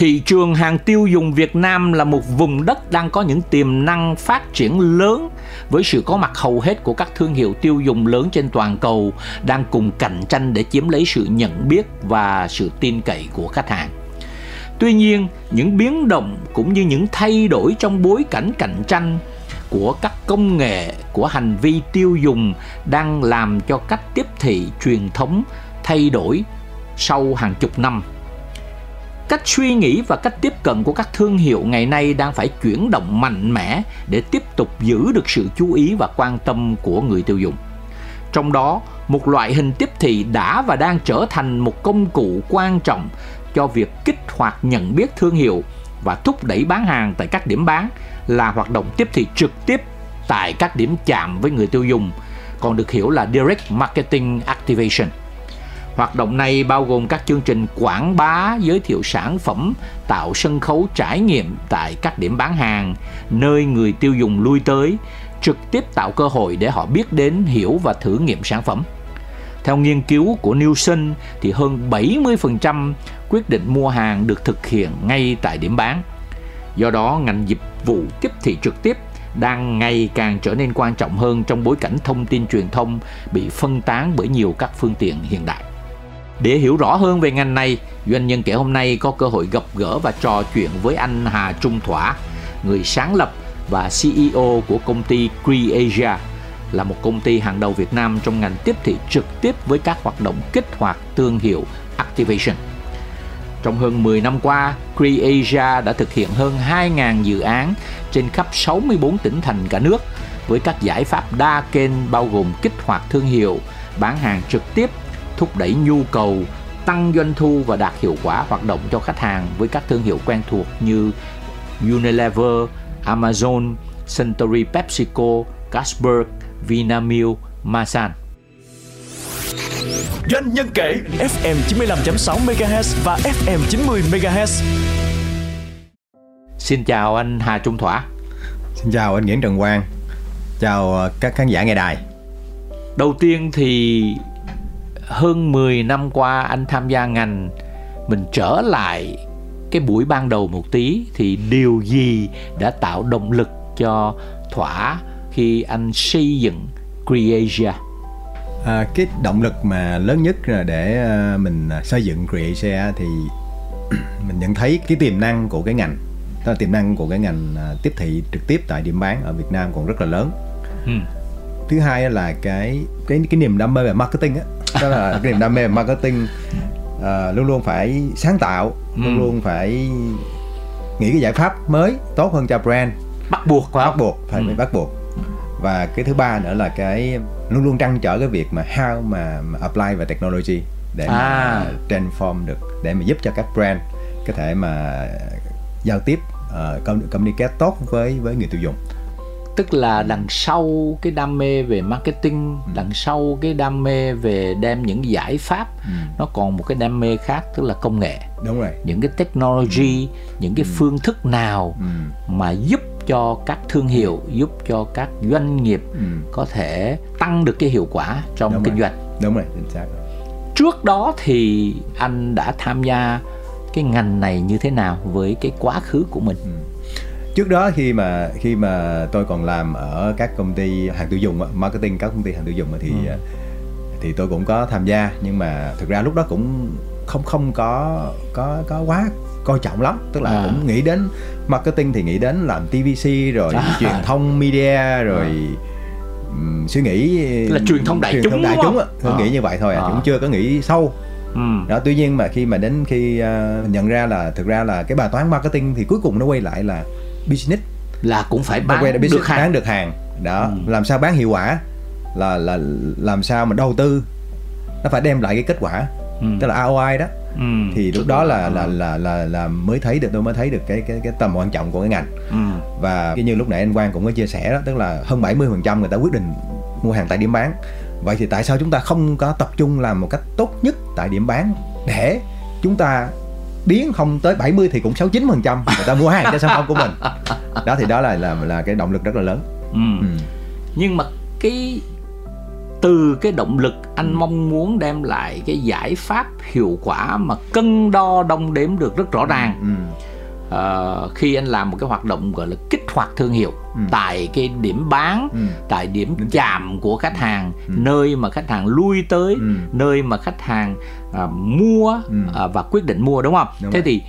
Thị trường hàng tiêu dùng Việt Nam là một vùng đất đang có những tiềm năng phát triển lớn với sự có mặt hầu hết của các thương hiệu tiêu dùng lớn trên toàn cầu đang cùng cạnh tranh để chiếm lấy sự nhận biết và sự tin cậy của khách hàng. Tuy nhiên, những biến động cũng như những thay đổi trong bối cảnh cạnh tranh của các công nghệ của hành vi tiêu dùng đang làm cho cách tiếp thị truyền thống thay đổi sau hàng chục năm cách suy nghĩ và cách tiếp cận của các thương hiệu ngày nay đang phải chuyển động mạnh mẽ để tiếp tục giữ được sự chú ý và quan tâm của người tiêu dùng trong đó một loại hình tiếp thị đã và đang trở thành một công cụ quan trọng cho việc kích hoạt nhận biết thương hiệu và thúc đẩy bán hàng tại các điểm bán là hoạt động tiếp thị trực tiếp tại các điểm chạm với người tiêu dùng, còn được hiểu là Direct Marketing Activation. Hoạt động này bao gồm các chương trình quảng bá, giới thiệu sản phẩm, tạo sân khấu trải nghiệm tại các điểm bán hàng, nơi người tiêu dùng lui tới, trực tiếp tạo cơ hội để họ biết đến, hiểu và thử nghiệm sản phẩm. Theo nghiên cứu của Nielsen thì hơn 70% quyết định mua hàng được thực hiện ngay tại điểm bán. Do đó, ngành dịch vụ tiếp thị trực tiếp đang ngày càng trở nên quan trọng hơn trong bối cảnh thông tin truyền thông bị phân tán bởi nhiều các phương tiện hiện đại. Để hiểu rõ hơn về ngành này, doanh nhân kể hôm nay có cơ hội gặp gỡ và trò chuyện với anh Hà Trung Thỏa, người sáng lập và CEO của công ty CreAsia, là một công ty hàng đầu Việt Nam trong ngành tiếp thị trực tiếp với các hoạt động kích hoạt thương hiệu Activation. Trong hơn 10 năm qua, CreAsia đã thực hiện hơn 2.000 dự án trên khắp 64 tỉnh thành cả nước với các giải pháp đa kênh bao gồm kích hoạt thương hiệu, bán hàng trực tiếp, thúc đẩy nhu cầu, tăng doanh thu và đạt hiệu quả hoạt động cho khách hàng với các thương hiệu quen thuộc như Unilever, Amazon, Suntory PepsiCo, Carlsberg, Vinamilk, Masan. Doanh nhân kể FM 95.6 MHz và FM 90 MHz. Xin chào anh Hà Trung Thỏa. Xin chào anh Nguyễn Trần Quang. Chào ờ, các khán giả nghe đài. Đầu tiên thì hơn 10 năm qua anh tham gia ngành mình trở lại cái buổi ban đầu một tí thì điều gì đã tạo động lực cho Thỏa khi anh xây dựng Creasia? À, cái động lực mà lớn nhất để ờ, mình xây dựng Creasia thì mình nhận thấy cái tiềm năng của cái ngành đó là tiềm năng của cái ngành à, tiếp thị trực tiếp tại điểm bán ở Việt Nam còn rất là lớn ừ. thứ hai là cái cái cái niềm đam mê về marketing á đó là cái niềm đam mê marketing uh, luôn luôn phải sáng tạo ừ. luôn luôn phải nghĩ cái giải pháp mới tốt hơn cho brand bắt buộc phải bắt buộc phải, ừ. phải bắt buộc và cái thứ ba nữa là cái luôn luôn trăn trở cái việc mà how mà, mà apply về technology để à. mà transform được để mà giúp cho các brand có thể mà giao tiếp uh, communicate tốt với với người tiêu dùng tức là đằng sau cái đam mê về marketing ừ. đằng sau cái đam mê về đem những giải pháp ừ. nó còn một cái đam mê khác tức là công nghệ đúng rồi những cái technology ừ. những cái ừ. phương thức nào ừ. mà giúp cho các thương hiệu giúp cho các doanh nghiệp ừ. có thể tăng được cái hiệu quả trong đúng kinh rồi. doanh đúng rồi chính xác trước đó thì anh đã tham gia cái ngành này như thế nào với cái quá khứ của mình ừ. Trước đó khi mà khi mà tôi còn làm ở các công ty hàng tiêu dùng marketing các công ty hàng tiêu dùng thì ừ. thì tôi cũng có tham gia nhưng mà thực ra lúc đó cũng không không có có có quá coi trọng lắm tức là à. cũng nghĩ đến marketing thì nghĩ đến làm TVC rồi à. truyền thông media rồi à. suy nghĩ là truyền thông đại truyền chúng thông đại chúng tôi à. nghĩ như vậy thôi à. cũng chưa có nghĩ sâu ừ. đó tuy nhiên mà khi mà đến khi uh, nhận ra là thực ra là cái bài toán marketing thì cuối cùng nó quay lại là business. Là cũng phải bán được business, hàng. bán được hàng. Đó ừ. làm sao bán hiệu quả? Là là làm sao mà đầu tư? Nó phải đem lại cái kết quả. Ừ. tức là ROI đó. Ừ, thì lúc đó là là ừ. là là là mới thấy được tôi mới thấy được cái cái cái tầm quan trọng của cái ngành. Ừ. và như lúc nãy anh Quang cũng có chia sẻ đó tức là hơn 70% người ta quyết định mua hàng tại điểm bán. Vậy thì tại sao chúng ta không có tập trung làm một cách tốt nhất tại điểm bán để chúng ta biến không tới 70 thì cũng 69 phần trăm người ta mua hàng trên sản phẩm của mình đó thì đó là là là cái động lực rất là lớn Ừ. ừ. nhưng mà cái từ cái động lực anh mong muốn đem lại cái giải pháp hiệu quả mà cân đo đong đếm được rất rõ ràng Ừ. Ờ, khi anh làm một cái hoạt động gọi là kích hoạt thương hiệu Ừ. tại cái điểm bán Ừ. tại điểm chạm của khách hàng Ừ. nơi mà khách hàng lui tới Ừ. nơi mà khách hàng à, mua Ừ. à, và quyết định mua đúng không Đúng thế rồi. thì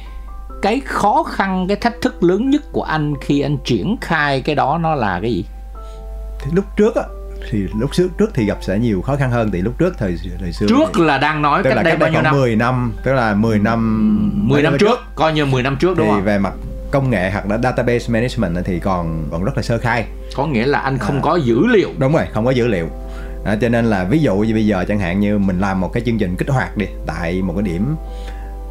cái khó khăn cái thách thức lớn nhất của anh khi anh triển khai cái đó nó là cái gì thì lúc trước á thì lúc trước trước thì gặp sẽ nhiều khó khăn hơn thì lúc trước thời thời xưa trước thì, là đang nói tức cách là đây cách bao nhiêu năm 10 năm tức là 10 năm 10 năm trước coi như 10 năm trước đúng thì không về mặt công nghệ hoặc là database management thì còn còn rất là sơ khai có nghĩa là anh không À. có dữ liệu đúng rồi không có dữ liệu đó, cho nên là ví dụ như bây giờ chẳng hạn như mình làm một cái chương trình kích hoạt đi tại một cái điểm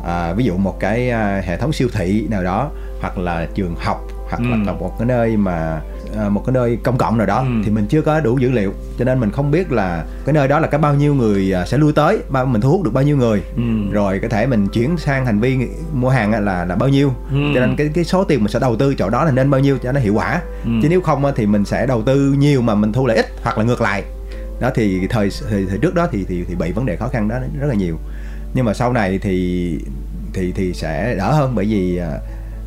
à, ví dụ một cái à, hệ thống siêu thị nào đó hoặc là trường học hoặc Ừ. là một cái nơi mà à, một cái nơi công cộng nào đó Ừ. thì mình chưa có đủ dữ liệu cho nên mình không biết là cái nơi đó là có bao nhiêu người à, sẽ lui tới bao mình thu hút được bao nhiêu người Ừ. rồi có thể mình chuyển sang hành vi mua hàng là là bao nhiêu Ừ. cho nên cái cái số tiền mình sẽ đầu tư chỗ đó là nên bao nhiêu cho nó hiệu quả Ừ. chứ nếu không thì mình sẽ đầu tư nhiều mà mình thu lại ít hoặc là ngược lại đó thì thời thời, thời trước đó thì thì thì bị vấn đề khó khăn đó rất là nhiều nhưng mà sau này thì thì thì sẽ đỡ hơn bởi vì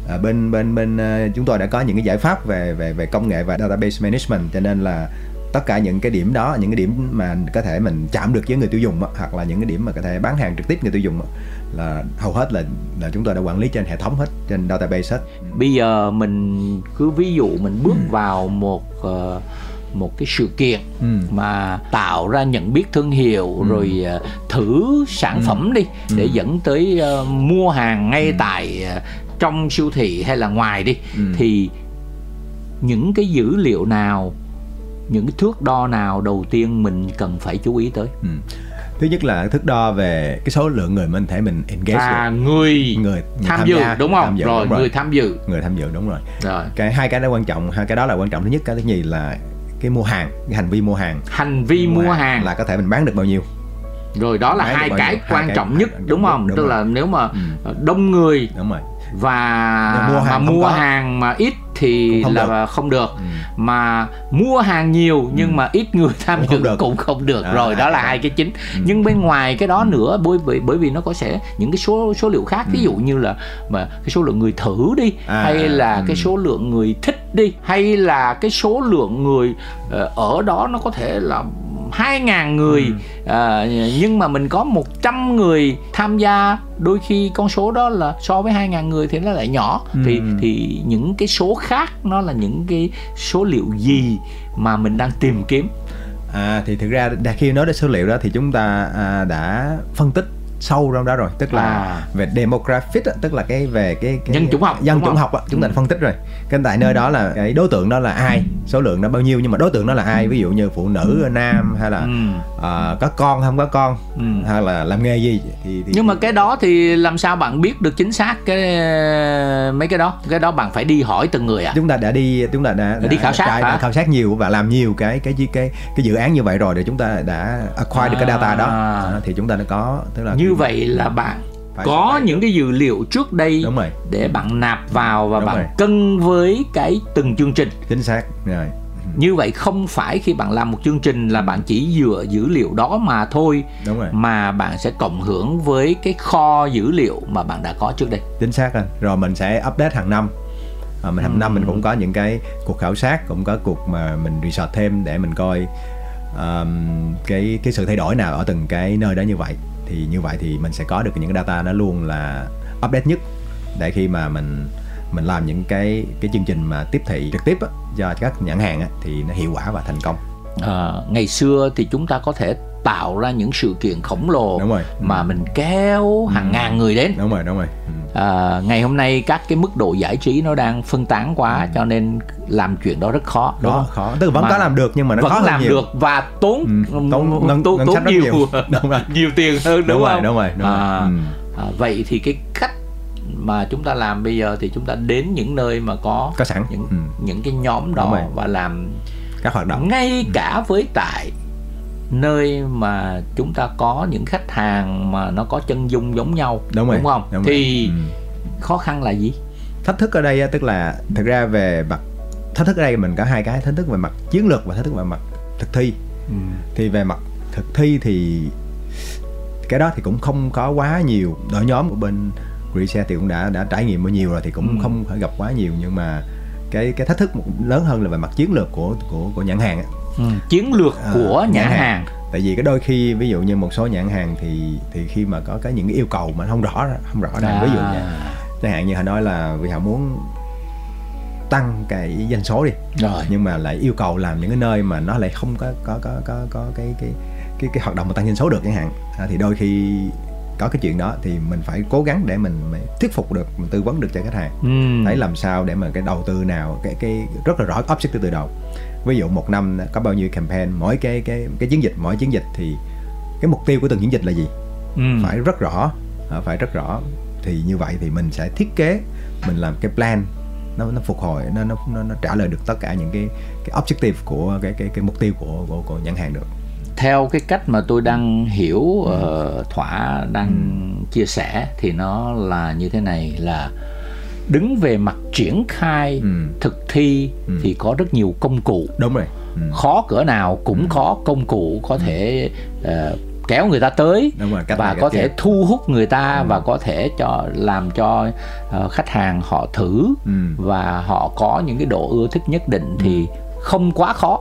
à, bên bên bên à, chúng tôi đã có những cái giải pháp về về về công nghệ và database management cho nên là tất cả những cái điểm đó những cái điểm mà có thể mình chạm được với người tiêu dùng hoặc là những cái điểm mà có thể bán hàng trực tiếp người tiêu dùng là hầu hết là là chúng tôi đã quản lý trên hệ thống hết trên database hết. Bây giờ mình cứ ví dụ mình bước vào một ờ, một cái sự kiện Ừ. mà tạo ra nhận biết thương hiệu Ừ. rồi thử sản phẩm đi để dẫn tới mua hàng ngay tại ờ, trong siêu thị hay là ngoài đi Ừ. thì những cái dữ liệu nào những cái thước đo nào đầu tiên mình cần phải chú ý tới Ừ. thứ nhất là thước đo về cái số lượng người mình thể mình engage à được người, người, người tham, tham dự gia, đúng không tham dự, rồi đúng rồi. người tham dự người tham dự đúng rồi rồi cái hai cái đó quan trọng hai cái đó là quan trọng thứ nhất cái thứ nhì là cái mua hàng cái hành vi mua hàng hành vi mua hàng là có thể mình bán được bao nhiêu rồi đó là hai cái nhiêu? Hai quan cái trọng quan nhất trọng đúng nhất, không đúng tức rồi. là nếu mà Ừ. đông người đúng rồi và mua hàng mà mua có. hàng mà ít thì Cũng không là được. không được Ừ. mà mua hàng nhiều nhưng mà ít người tham Cũng dự được. cũng không được À, rồi đó là cái đó. hai cái chính nhưng bên ngoài cái đó nữa bởi bởi bởi vì nó có sẽ những cái số số liệu khác ví dụ như là mà cái số lượng người thử đi À, hay là ừ. cái số lượng người thích đi hay là cái số lượng người ờ, ở đó nó có thể là 2.000 người. À, nhưng mà mình có 100 người tham gia đôi khi con số đó là so với 2.000 người thì nó lại nhỏ. Thì Ừ. thì những cái số khác nó là những cái số liệu gì mà mình đang tìm kiếm? À thì thực ra khi nói đến số liệu đó thì chúng ta à, đã phân tích sâu trong đó rồi tức là À. về demographic tức là cái về cái, cái Nhân chủng học, dân chủng không? học chúng ta Ừ. đã phân tích rồi cái tại nơi đó là cái đối tượng đó là ai số lượng đó bao nhiêu nhưng mà đối tượng đó là ai ví dụ như phụ nữ nam hay là Ừ. à, có con không có con Ừ. hay là làm nghề gì thì, thì nhưng mà cái đó thì làm sao bạn biết được chính xác cái mấy cái đó cái đó bạn phải đi hỏi từng người à chúng ta đã đi chúng ta đã, Đã đi khảo sát đã, đã khảo sát nhiều và làm nhiều cái cái cái cái, cái dự án như vậy rồi để chúng ta đã acquire được cái data đó À. Thì chúng ta đã có tức là như vậy là bạn Phải- có phải- những cái dữ liệu trước đây đúng rồi. để bạn nạp vào và Đúng bạn rồi. cân với cái từng chương trình. Chính xác. Rồi. Như vậy không phải khi bạn làm một chương trình là bạn chỉ dựa dữ liệu đó mà thôi đúng rồi. mà bạn sẽ cộng hưởng với cái kho dữ liệu mà bạn đã có trước đây. Chính xác anh rồi mình sẽ update hàng năm. À, mình hàng năm mình cũng có những cái cuộc khảo sát cũng có cuộc mà mình research thêm để mình coi um, cái cái sự thay đổi nào ở từng cái nơi đó như vậy thì như vậy thì mình sẽ có được những cái data nó luôn là update nhất để khi mà mình mình làm những cái cái chương trình mà tiếp thị trực tiếp á, cho các nhãn hàng á, thì nó hiệu quả và thành công. À, ngày xưa thì chúng ta có thể tạo ra những sự kiện khổng lồ Đúng rồi. mà mình kéo hàng ngàn người đến đúng rồi đúng rồi ừ. à, ngày hôm nay các cái mức độ giải trí nó đang phân tán quá cho nên làm chuyện đó rất khó đúng đó không? khó tức là vẫn Mà có làm được nhưng mà nó vẫn khó làm nhiều. được và tốn Ừ, tốn ngân- tốn, ngân tốn rất nhiều nhiều. Đúng rồi. nhiều tiền hơn đúng, Đúng rồi, không đúng rồi, đúng rồi. À, Ừ. à, vậy thì cái cách mà chúng ta làm bây giờ thì chúng ta đến những nơi mà có có sẵn những ừ. những cái nhóm đó và làm các hoạt động ngay cả với tại nơi mà chúng ta có những khách hàng mà nó có chân dung giống nhau đúng rồi không đúng rồi. thì ừ. khó khăn là gì thách thức ở đây tức là thực ra về mặt thách thức ở đây mình có hai cái thách thức về mặt chiến lược và thách thức về mặt thực thi thì về mặt thực thi thì cái đó thì cũng không có quá nhiều đội nhóm của bên Grease thì cũng đã đã trải nghiệm bao nhiêu rồi thì cũng Ừ. không phải gặp quá nhiều nhưng mà cái cái thách thức lớn hơn là về mặt chiến lược của của của nhãn hàng á. Ừ. chiến lược À, của nhãn nhãn hàng. hàng tại vì cái đôi khi ví dụ như một số nhãn hàng thì thì khi mà có cái những cái yêu cầu mà không rõ không rõ ràng ví dụ như À, chẳng hạn như họ nói là vì họ muốn tăng cái doanh số đi rồi nhưng mà lại yêu cầu làm những cái nơi mà nó lại không có có có có có cái cái cái cái hoạt động mà tăng doanh số được chẳng hạn à, thì đôi khi có cái chuyện đó thì mình phải cố gắng để mình, thuyết phục được mình tư vấn được cho khách hàng ừ. thấy làm sao để mà cái đầu tư nào cái cái rất là rõ objective từ đầu ví dụ một năm có bao nhiêu campaign mỗi cái cái cái chiến dịch mỗi chiến dịch thì cái mục tiêu của từng chiến dịch là gì ừ. phải rất rõ à, phải rất rõ thì như vậy thì mình sẽ thiết kế mình làm cái plan nó nó phục hồi nó nó nó, nó trả lời được tất cả những cái cái objective của cái cái cái mục tiêu của của, của nhãn hàng được theo cái cách mà tôi đang hiểu Ừ. ờ, thỏa đang chia sẻ thì nó là như thế này là đứng về mặt triển khai Ừ. thực thi Ừ. thì có rất nhiều công cụ đúng rồi ừ. khó cỡ nào cũng có công cụ có thể ờ, kéo người ta tới đúng rồi cách và này, có thể kia. thu hút người ta Ừ. và có thể cho làm cho ờ, khách hàng họ thử ừ. và họ có những cái độ ưa thích nhất định thì không quá khó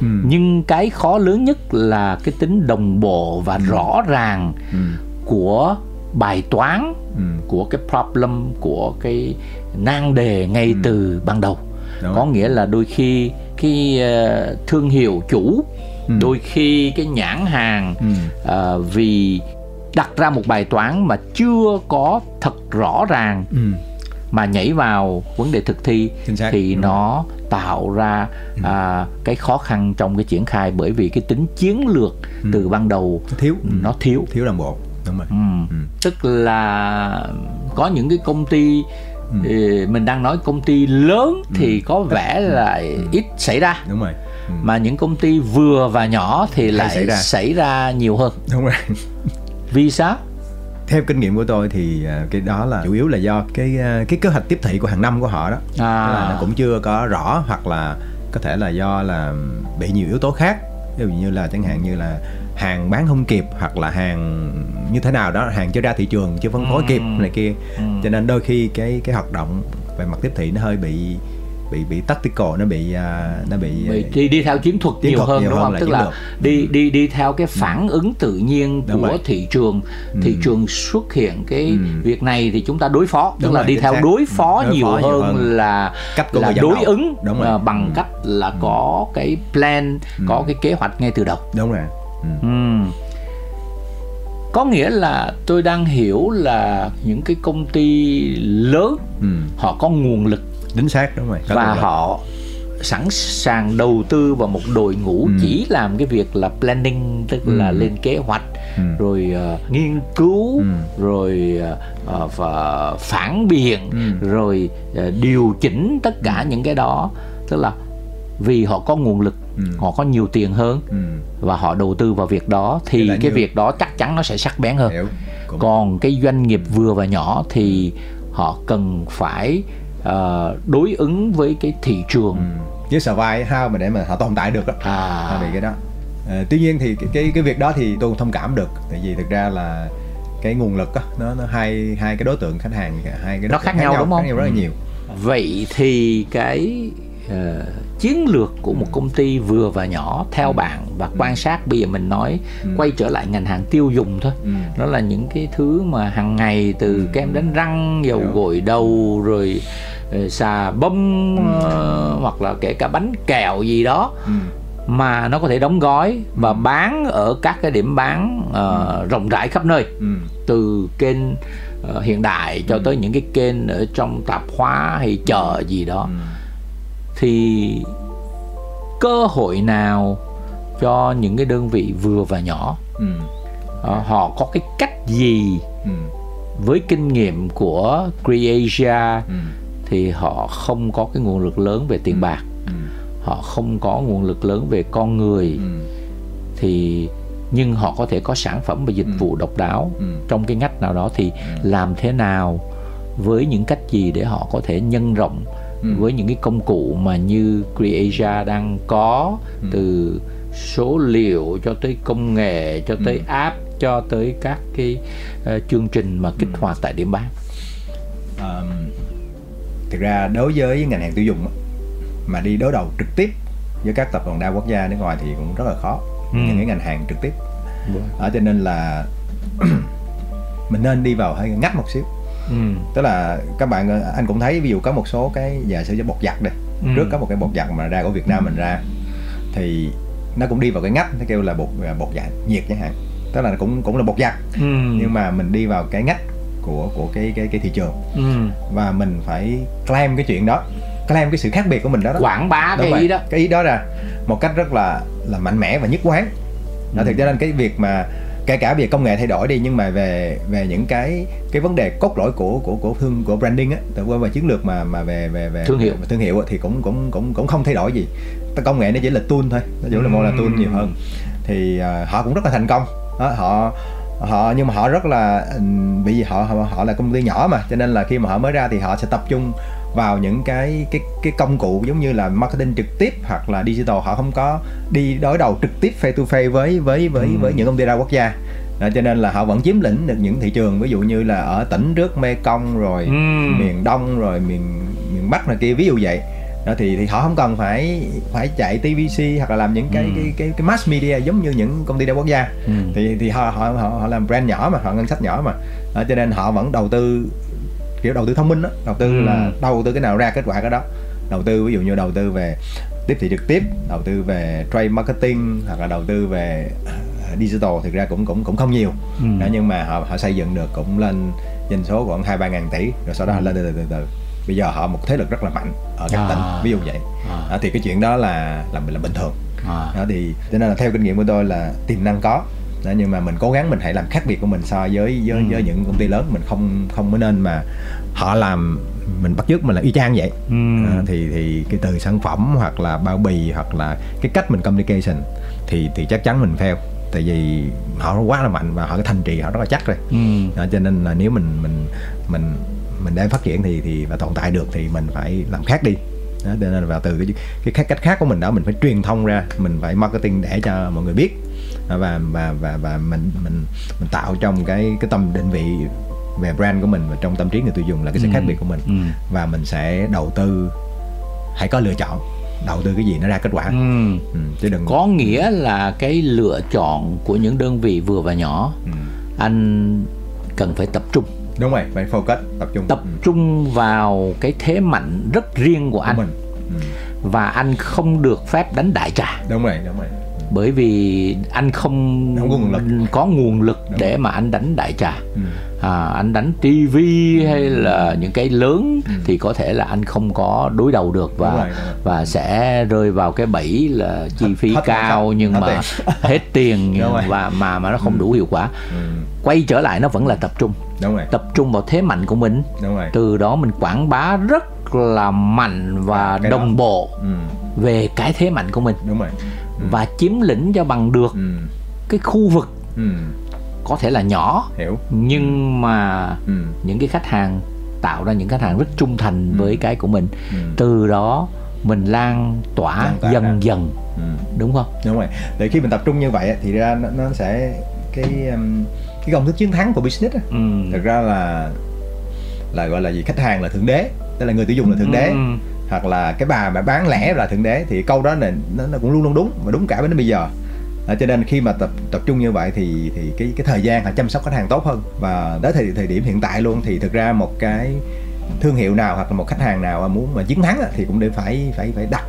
Ừ. nhưng cái khó lớn nhất là cái tính đồng bộ và rõ ràng Ừ. của bài toán Ừ. của cái problem của cái nan đề ngay từ ban đầu Đúng có nghĩa là đôi khi cái ờ, thương hiệu chủ Ừ. đôi khi cái nhãn hàng Ừ. ờ, vì đặt ra một bài toán mà chưa có thật rõ ràng Ừ. mà nhảy vào vấn đề thực thi thì Đúng nó tạo ra à, cái khó khăn trong cái triển khai bởi vì cái tính chiến lược từ ban đầu Nó thiếu ừ. nó thiếu thiếu đồng bộ đúng rồi. Ừ. Ừ. tức là có những cái công ty Ừ. ừ, mình đang nói công ty lớn thì có vẻ là ít xảy ra. Đúng rồi. Ừ. mà những công ty vừa và nhỏ thì lại xảy ra. xảy ra nhiều hơn. Đúng rồi. Vì sao? Theo kinh nghiệm của tôi thì à, cái đó là chủ yếu là do cái à, cái kế hoạch tiếp thị của hàng năm của họ đó. Tức là nó à cũng chưa có rõ hoặc là có thể là do là bị nhiều yếu tố khác. Ví dụ như là chẳng hạn như là hàng bán không kịp hoặc là hàng như thế nào đó hàng chưa ra thị trường chưa phân phối Ừ. kịp này kia Ừ. cho nên đôi khi cái cái hoạt động về mặt tiếp thị nó hơi bị bị bị tactical nó bị à, nó bị Vì đi đi theo chiến thuật Chiến nhiều thuật hơn nhiều đúng hơn không là tức là đi đi đi theo cái phản ứng tự nhiên Đúng của rồi. thị trường thị trường xuất hiện cái Ừ. việc này thì chúng ta đối phó tức Đúng là rồi, đi chính theo xác. đối phó Đối nhiều phó hơn hơn. là Cách của là đối đầu. ứng Đúng rồi. à, bằng Ừ. cách là có cái plan có cái kế hoạch ngay từ đầu đúng rồi ừ. Có nghĩa là tôi đang hiểu là những cái công ty lớn Ừ. họ có nguồn lực chính xác đúng rồi Có và họ sẵn sàng đầu tư vào một đội ngũ Ừ. chỉ làm cái việc là planning tức Ừ. là lên kế hoạch Ừ. rồi ờ, nghiên cứu Ừ. rồi ờ, và phản biện Ừ. rồi ờ, điều chỉnh tất cả những cái đó tức là vì họ có nguồn lực Ừ. họ có nhiều tiền hơn ừ. và họ đầu tư vào việc đó Thì cái như- việc đó chắc chắn nó sẽ sắc bén hơn hiểu Cũng- còn cái doanh nghiệp vừa và nhỏ thì họ cần phải ờ, đối ứng với cái thị trường ừ. với survive how mà để mà họ tồn tại được đó à vì cái đó Ờ, tuy nhiên thì cái, cái cái việc đó thì tôi cũng thông cảm được tại vì thực ra là cái nguồn lực á nó nó hai hai cái đối tượng khách hàng hai cái đối Nó tượng khác nhau, đúng không? khác nhau rất là Ừ. nhiều vậy thì cái ờ, chiến lược của một công ty vừa và nhỏ theo bạn và quan sát bây giờ mình nói quay trở lại ngành hàng tiêu dùng thôi. Ừ. đó là những cái thứ mà hàng ngày từ kem đánh răng dầu gội đầu rồi ờ, xà bông ờ, hoặc là kể cả bánh kẹo gì đó Ừ. mà nó có thể đóng gói và bán ở các cái điểm bán ờ, rộng rãi khắp nơi. Ừ. từ kênh hiện đại cho tới những cái kênh ở trong tạp hóa hay chợ gì đó. Ừ. thì cơ hội nào cho những cái đơn vị vừa và nhỏ Ừ. ờ, họ có cái cách gì Ừ. với kinh nghiệm của Creasia ừ, thì họ không có cái nguồn lực lớn về tiền bạc. Ừ, họ không có nguồn lực lớn về con người. Ừ, thì nhưng họ có thể có sản phẩm và dịch Ừ. vụ độc đáo ừ, trong cái ngách nào đó thì làm thế nào với những cách gì để họ có thể nhân rộng Ừ. với những cái công cụ mà như Creasia đang có Ừ. từ số liệu cho tới công nghệ cho tới Ừ. app cho tới các cái ờ, chương trình mà kích hoạt tại điểm bán um, thực ra đối với ngành hàng tiêu dùng mà đi đối đầu trực tiếp với các tập đoàn đa quốc gia nước ngoài thì cũng rất là khó Ừ. những cái ngành hàng trực tiếp đó cho nên là mình nên đi vào hơi ngách một xíu ừ. tức là các bạn anh cũng thấy ví dụ có một số cái giả sử cho bột giặt đây Ừ. trước có một cái bột giặt mà ra của Việt Nam mình ra thì nó cũng đi vào cái ngách nó kêu là bột bột giặt nhiệt chẳng hạn tức là cũng cũng là bột giặt Ừ. nhưng mà mình đi vào cái ngách của của cái cái cái thị trường ừ. và mình phải claim cái chuyện đó claim cái sự khác biệt của mình đó, đó. quảng bá Đúng cái vậy. ý đó cái ý đó ra một cách rất là là mạnh mẽ và nhất quán đó Ừ. thực ra nên cái việc mà kể cả về công nghệ thay đổi đi nhưng mà về về những cái cái vấn đề cốt lõi của của của thương của branding á từ qua về chiến lược mà mà về về về Thương hiệu. thương hiệu á, thì cũng cũng cũng cũng không thay đổi gì. Công nghệ nó chỉ là tool thôi nó chỉ là một là tool nhiều hơn. Thì à, họ cũng rất là thành công. Đó, họ họ nhưng mà họ rất là bởi vì họ họ, họ là công ty nhỏ mà cho nên là khi mà họ mới ra thì họ sẽ tập trung vào những cái cái cái công cụ giống như là marketing trực tiếp hoặc là digital họ không có đi đối đầu trực tiếp face to face với với với với những công ty đa quốc gia đó, cho nên là họ vẫn chiếm lĩnh được những thị trường ví dụ như là ở tỉnh trước Mekong rồi Ừm. miền Đông rồi miền miền Bắc này kia ví dụ vậy đó thì thì họ không cần phải phải chạy TVC hoặc là làm những cái Ừm. cái, cái cái mass media giống như những công ty đa quốc gia Ừ. thì thì họ họ họ, họ làm brand nhỏ mà họ ngân sách nhỏ mà đó, cho nên họ vẫn đầu tư kiểu đầu tư thông minh đó đầu tư Ừ. là đầu tư cái nào ra kết quả cái đó đầu tư ví dụ như đầu tư về tiếp thị trực tiếp đầu tư về trade marketing hoặc là đầu tư về uh, digital thực ra cũng cũng cũng không nhiều Ừ. đó, nhưng mà họ họ xây dựng được cũng lên doanh số khoảng hai ba ngàn tỷ rồi sau đó họ lên từ từ từ từ bây giờ họ một thế lực rất là mạnh ở các À. tỉnh ví dụ vậy À. đó, thì cái chuyện đó là là là bình thường À. đó thì cho nên là theo kinh nghiệm của tôi là tiềm năng có đó, nhưng mà mình cố gắng mình hãy làm khác biệt của mình so với với, Ừ. với những công ty lớn mình không không có nên mà họ làm mình bắt chước mình là y chang vậy Ừ. à, thì thì cái từ sản phẩm hoặc là bao bì hoặc là cái cách mình communication thì thì chắc chắn mình fail tại vì họ quá là mạnh và họ cái thành trì họ rất là chắc rồi Ừ. đó, cho nên là nếu mình mình mình mình đang phát triển thì thì và tồn tại được thì mình phải làm khác đi đó, cho nên là từ cái cái cách khác của mình đó mình phải truyền thông ra mình phải marketing để cho mọi người biết và và và và mình mình mình tạo trong cái cái tâm định vị về brand của mình và trong tâm trí người tiêu dùng là cái sự Ừ. khác biệt của mình Ừ. và mình sẽ đầu tư hãy có lựa chọn đầu tư cái gì nó ra kết quả Ừ. ừ, chứ đừng có nghĩa là cái lựa chọn của những đơn vị vừa và nhỏ ừ. anh cần phải tập trung đúng rồi phải focus tập trung tập ừ. trung vào cái thế mạnh rất riêng của của anh mình ừ. và anh không được phép đánh đại trà đúng rồi đúng rồi bởi vì anh không Không có nguồn lực. có nguồn lực Đúng để mà anh đánh đại trà ừ. à, anh đánh tivi hay là những cái lớn Ừ. thì có thể là anh không có đối đầu được và Đúng rồi, rồi. và sẽ rơi vào cái bẫy là chi Hết- phí hết cao hết nhưng mà hết tiền và mà mà nó không đủ hiệu quả Ừ. quay trở lại nó vẫn là tập trung đúng rồi tập trung vào thế mạnh của mình đúng rồi từ đó mình quảng bá rất là mạnh và cái đó. đồng bộ ừ. về cái thế mạnh của mình đúng rồi ừ. và chiếm lĩnh cho bằng được ừ. cái khu vực Ừ. có thể là nhỏ hiểu nhưng mà ừ. những cái khách hàng tạo ra những khách hàng rất trung thành Ừ. với cái của mình Ừ. từ đó mình lan tỏa Lan tỏa dần ra. dần Ừ. đúng không đúng rồi để khi mình tập trung như vậy thì ra nó, nó sẽ cái um, cái công thức chiến thắng của business ừ. thực ra là là gọi là gì khách hàng là thượng đế tức là người tiêu dùng là thượng đế Ừ hoặc là cái bà mà bán lẻ là thượng đế thì câu đó này nó, nó cũng luôn luôn đúng và đúng cả đến bây giờ. À, cho nên khi mà tập tập trung như vậy thì thì cái cái thời gian họ chăm sóc khách hàng tốt hơn. Và tới thời thời điểm hiện tại luôn thì thực ra một cái thương hiệu nào hoặc là một khách hàng nào mà muốn mà chiến thắng thì cũng đều phải phải phải đặt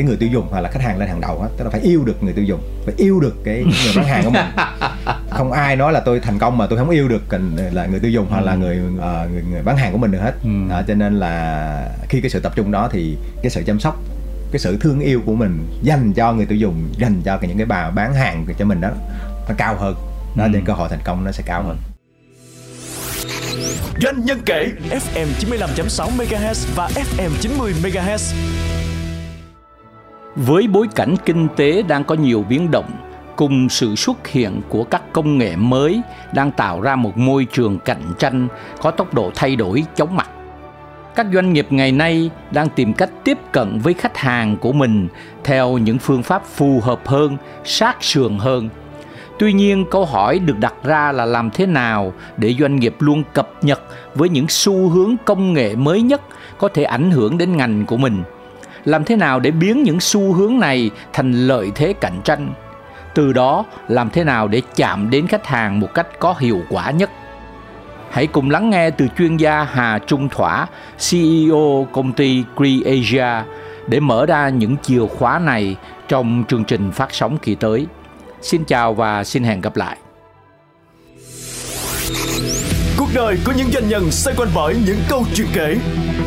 cái người tiêu dùng hoặc là khách hàng lên hàng đầu hết tức là phải yêu được người tiêu dùng phải yêu được cái người bán hàng của mình không ai nói là tôi thành công mà tôi không yêu được là người tiêu dùng hoặc là người, ờ, người người bán hàng của mình được hết Ừ. đó, cho nên là khi cái sự tập trung đó thì cái sự chăm sóc cái sự thương yêu của mình dành cho người tiêu dùng dành cho những cái bà bán hàng cho mình đó nó cao hơn đó Ừ. nên cơ hội thành công nó sẽ cao hơn Doanh nhân kể FM 95.6 MHz và FM 90 MHz. Với bối cảnh kinh tế đang có nhiều biến động, cùng sự xuất hiện của các công nghệ mới đang tạo ra một môi trường cạnh tranh có tốc độ thay đổi chóng mặt. Các doanh nghiệp ngày nay đang tìm cách tiếp cận với khách hàng của mình theo những phương pháp phù hợp hơn, sát sườn hơn. Tuy nhiên, câu hỏi được đặt ra là làm thế nào để doanh nghiệp luôn cập nhật với những xu hướng công nghệ mới nhất có thể ảnh hưởng đến ngành của mình. Làm thế nào để biến những xu hướng này thành lợi thế cạnh tranh? từ đó làm thế nào để chạm đến khách hàng một cách có hiệu quả nhất hãy cùng lắng nghe từ chuyên gia Hà Trung Thỏa, CEO công ty CreAsia để mở ra những chìa khóa này trong chương trình phát sóng kỳ tới. Xin chào và xin hẹn gặp lại. Cuộc đời của những doanh nhân xoay quanh bởi những câu chuyện kể,